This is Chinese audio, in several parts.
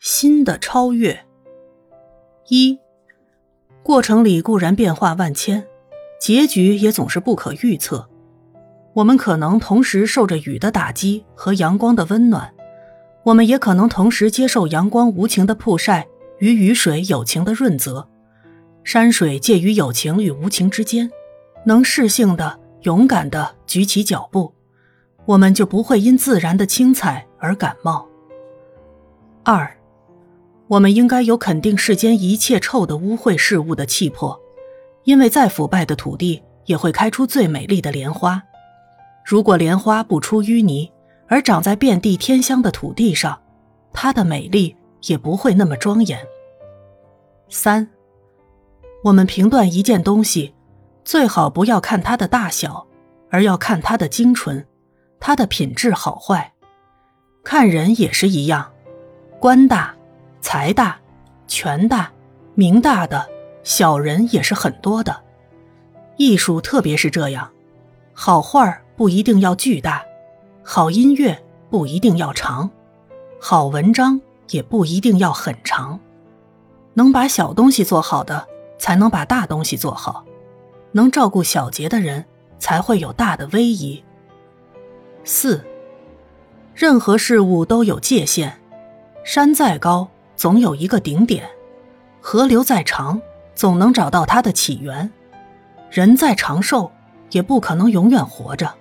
新的超越。一，过程里固然变化万千，结局也总是不可预测。我们可能同时受着雨的打击和阳光的温暖，我们也可能同时接受阳光无情的曝晒与雨水有情的润泽。山水介于有情与无情之间，能适性的、勇敢的举起脚步，我们就不会因自然的青彩而感冒。二，我们应该有肯定世间一切臭的污秽事物的气魄，因为再腐败的土地也会开出最美丽的莲花。如果莲花不出淤泥，而长在遍地天香的土地上，它的美丽也不会那么庄严。三。我们评断一件东西，最好不要看它的大小，而要看它的精纯，它的品质好坏。看人也是一样，官大、财大、权大、名大的小人也是很多的。艺术特别是这样，好画不一定要巨大，好音乐不一定要长，好文章也不一定要很长，能把小东西做好的。才能把大东西做好，能照顾小节的人才会有大的威仪。四，任何事物都有界限，山再高总有一个顶点，河流再长总能找到它的起源，人再长寿也不可能永远活着，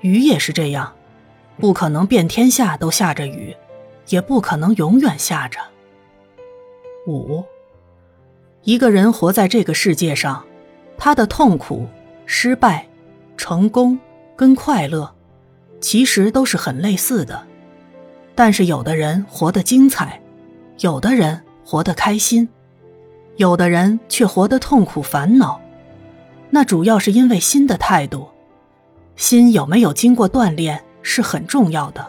雨也是这样，不可能遍天下都下着雨，也不可能永远下着。五。一个人活在这个世界上，他的痛苦、失败、成功跟快乐，其实都是很类似的。但是有的人活得精彩，有的人活得开心，有的人却活得痛苦、烦恼。那主要是因为心的态度。心有没有经过锻炼是很重要的。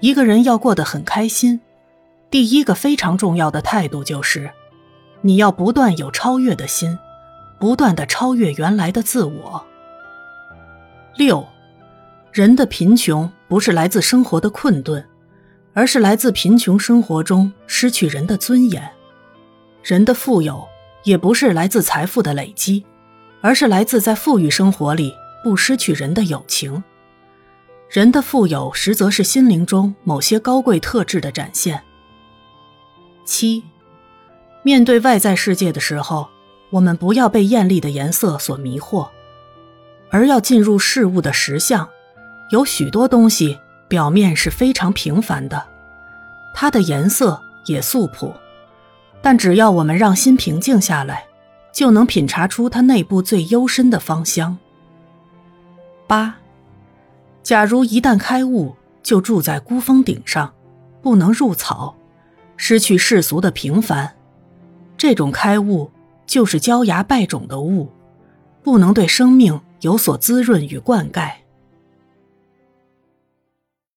一个人要过得很开心，第一个非常重要的态度就是。你要不断有超越的心，不断的超越原来的自我。六，人的贫穷不是来自生活的困顿，而是来自贫穷生活中失去人的尊严；人的富有也不是来自财富的累积，而是来自在富裕生活里不失去人的友情。人的富有实则是心灵中某些高贵特质的展现。七。面对外在世界的时候，我们不要被艳丽的颜色所迷惑，而要进入事物的实相。有许多东西表面是非常平凡的，它的颜色也素朴，但只要我们让心平静下来，就能品察出它内部最幽深的芳香。八，假如一旦开悟，就住在孤峰顶上，不能入草，失去世俗的平凡。这种开悟就是焦芽败种的悟，不能对生命有所滋润与灌溉。